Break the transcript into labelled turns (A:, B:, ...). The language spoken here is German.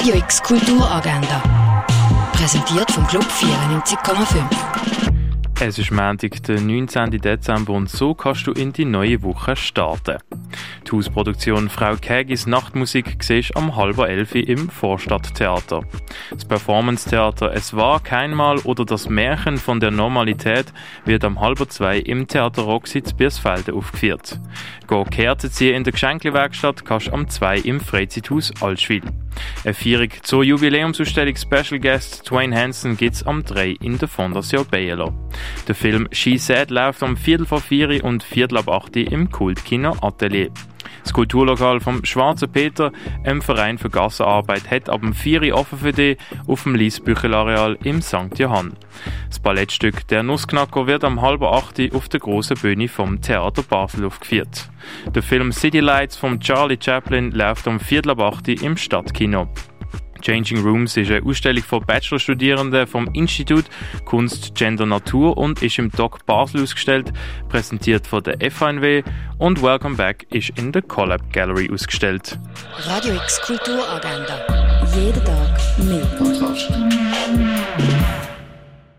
A: Radio X Kulturagenda. Präsentiert vom Club 94,5.
B: Es ist Montag, der 19. Dezember und so kannst du in die neue Woche starten. Die Hausproduktion Frau Kägis Nachtmusik siehst am halber elf im Vorstadttheater. Das Performance-Theater Es war keinmal oder das Märchen von der Normalität wird am halber zwei im Theater Roxy Biersfelde aufgeführt. Go Kerzen ziehen in der Geschenklewerkstatt kannst du am zwei im Freizeithaus Altschwil. Eine Feierung zur Jubiläumsausstellung Special Guest Dwayne Hansen gibt's am 3 in der Fondation Bayerlo. Der Film She Said läuft um Viertel vor vier und Viertel ab acht im Kultkino Atelier. Das Kulturlokal vom Schwarzen Peter, im Verein für Gassenarbeit, hat ab dem 4 offen für dich auf dem Liesbüchelareal im St. Johann. Das Ballettstück Der Nussknacker wird am halben 8 auf der großen Bühne vom Theater Basel aufgeführt. Der Film City Lights von Charlie Chaplin läuft um Viertel ab 8 im Stadtkino. Changing Rooms ist eine Ausstellung von Bachelorstudierenden vom Institut Kunst, Gender, Natur und ist im Doc Basel ausgestellt, präsentiert von der FNW und Welcome Back ist in der Collab Gallery ausgestellt.
A: Radio X Kulturagenda. Jeden Tag mehr.